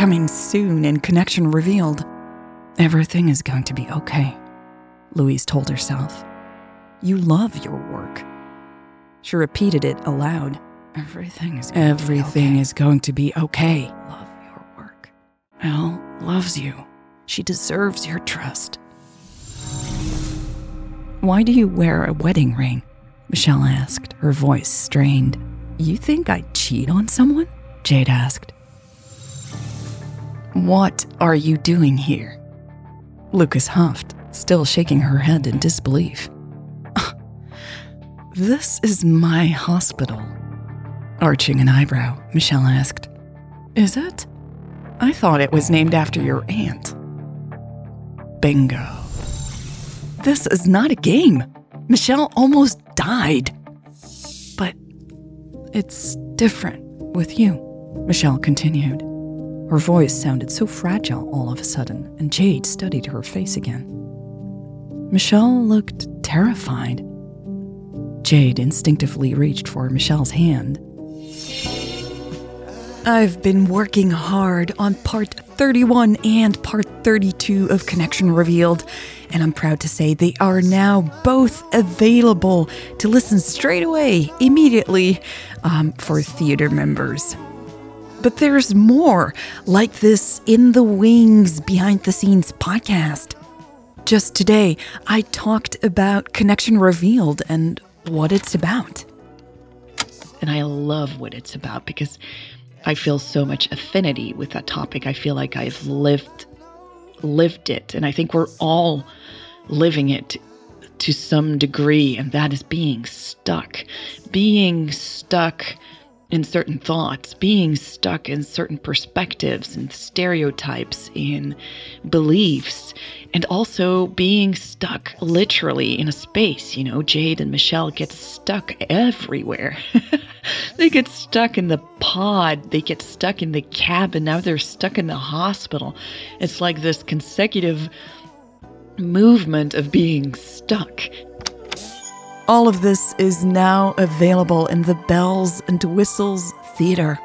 Coming soon in Connection Revealed. Everything is going to be okay, Louise told herself. You love your work. She repeated it aloud. Everything is going Everything to okay. is going to be okay. Love your work. Elle loves you. She deserves your trust. Why do you wear a wedding ring? Michelle asked, her voice strained. You think I'd cheat on someone? Jade asked. What are you doing here? Lucas huffed, still shaking her head in disbelief. this is my hospital. Arching an eyebrow, Michelle asked. Is it? I thought it was named after your aunt. Bingo. This is not a game. Michelle almost died. But it's different with you, Michelle continued. Her voice sounded so fragile all of a sudden, and Jade studied her face again. Michelle looked terrified. Jade instinctively reached for Michelle's hand. I've been working hard on part 31 and part 32 of Connection Revealed, and I'm proud to say they are now both available to listen straight away, immediately, um, for theater members. But there's more like this In the Wings Behind the Scenes podcast. Just today, I talked about Connection Revealed and what it's about. And I love what it's about because I feel so much affinity with that topic. I feel like I've lived lived it and I think we're all living it to some degree and that is being stuck. Being stuck in certain thoughts, being stuck in certain perspectives and stereotypes in beliefs, and also being stuck literally in a space. You know, Jade and Michelle get stuck everywhere. they get stuck in the pod, they get stuck in the cabin, now they're stuck in the hospital. It's like this consecutive movement of being stuck all of this is now available in the Bells and Whistles Theater.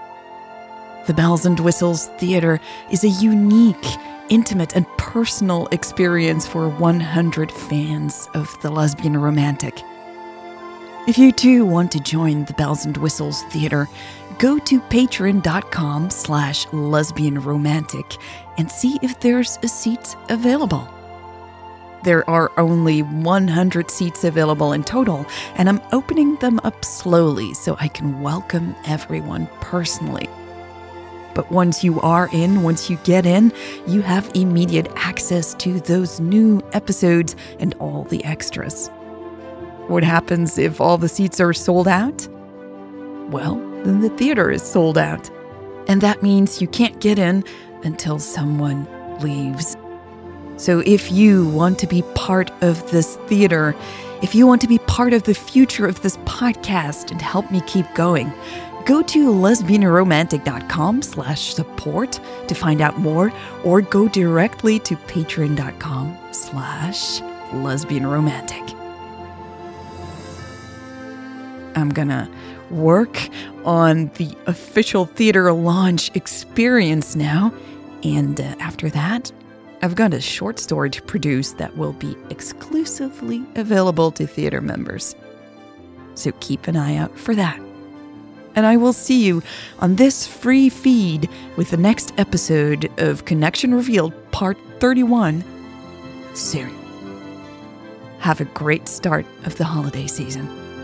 The Bells and Whistles Theater is a unique, intimate, and personal experience for 100 fans of the lesbian romantic. If you too want to join the Bells and Whistles Theater, go to patreon.com slash lesbian romantic and see if there's a seat available. There are only 100 seats available in total, and I'm opening them up slowly so I can welcome everyone personally. But once you are in, once you get in, you have immediate access to those new episodes and all the extras. What happens if all the seats are sold out? Well, then the theater is sold out. And that means you can't get in until someone leaves. So if you want to be part of this theater, if you want to be part of the future of this podcast and help me keep going, go to lesbianromantic.com slash support to find out more or go directly to patreon.com slash lesbianromantic. I'm gonna work on the official theater launch experience now, and uh, after that, I've got a short story to produce that will be exclusively available to theater members. So keep an eye out for that. And I will see you on this free feed with the next episode of Connection Revealed Part 31 soon. Have a great start of the holiday season.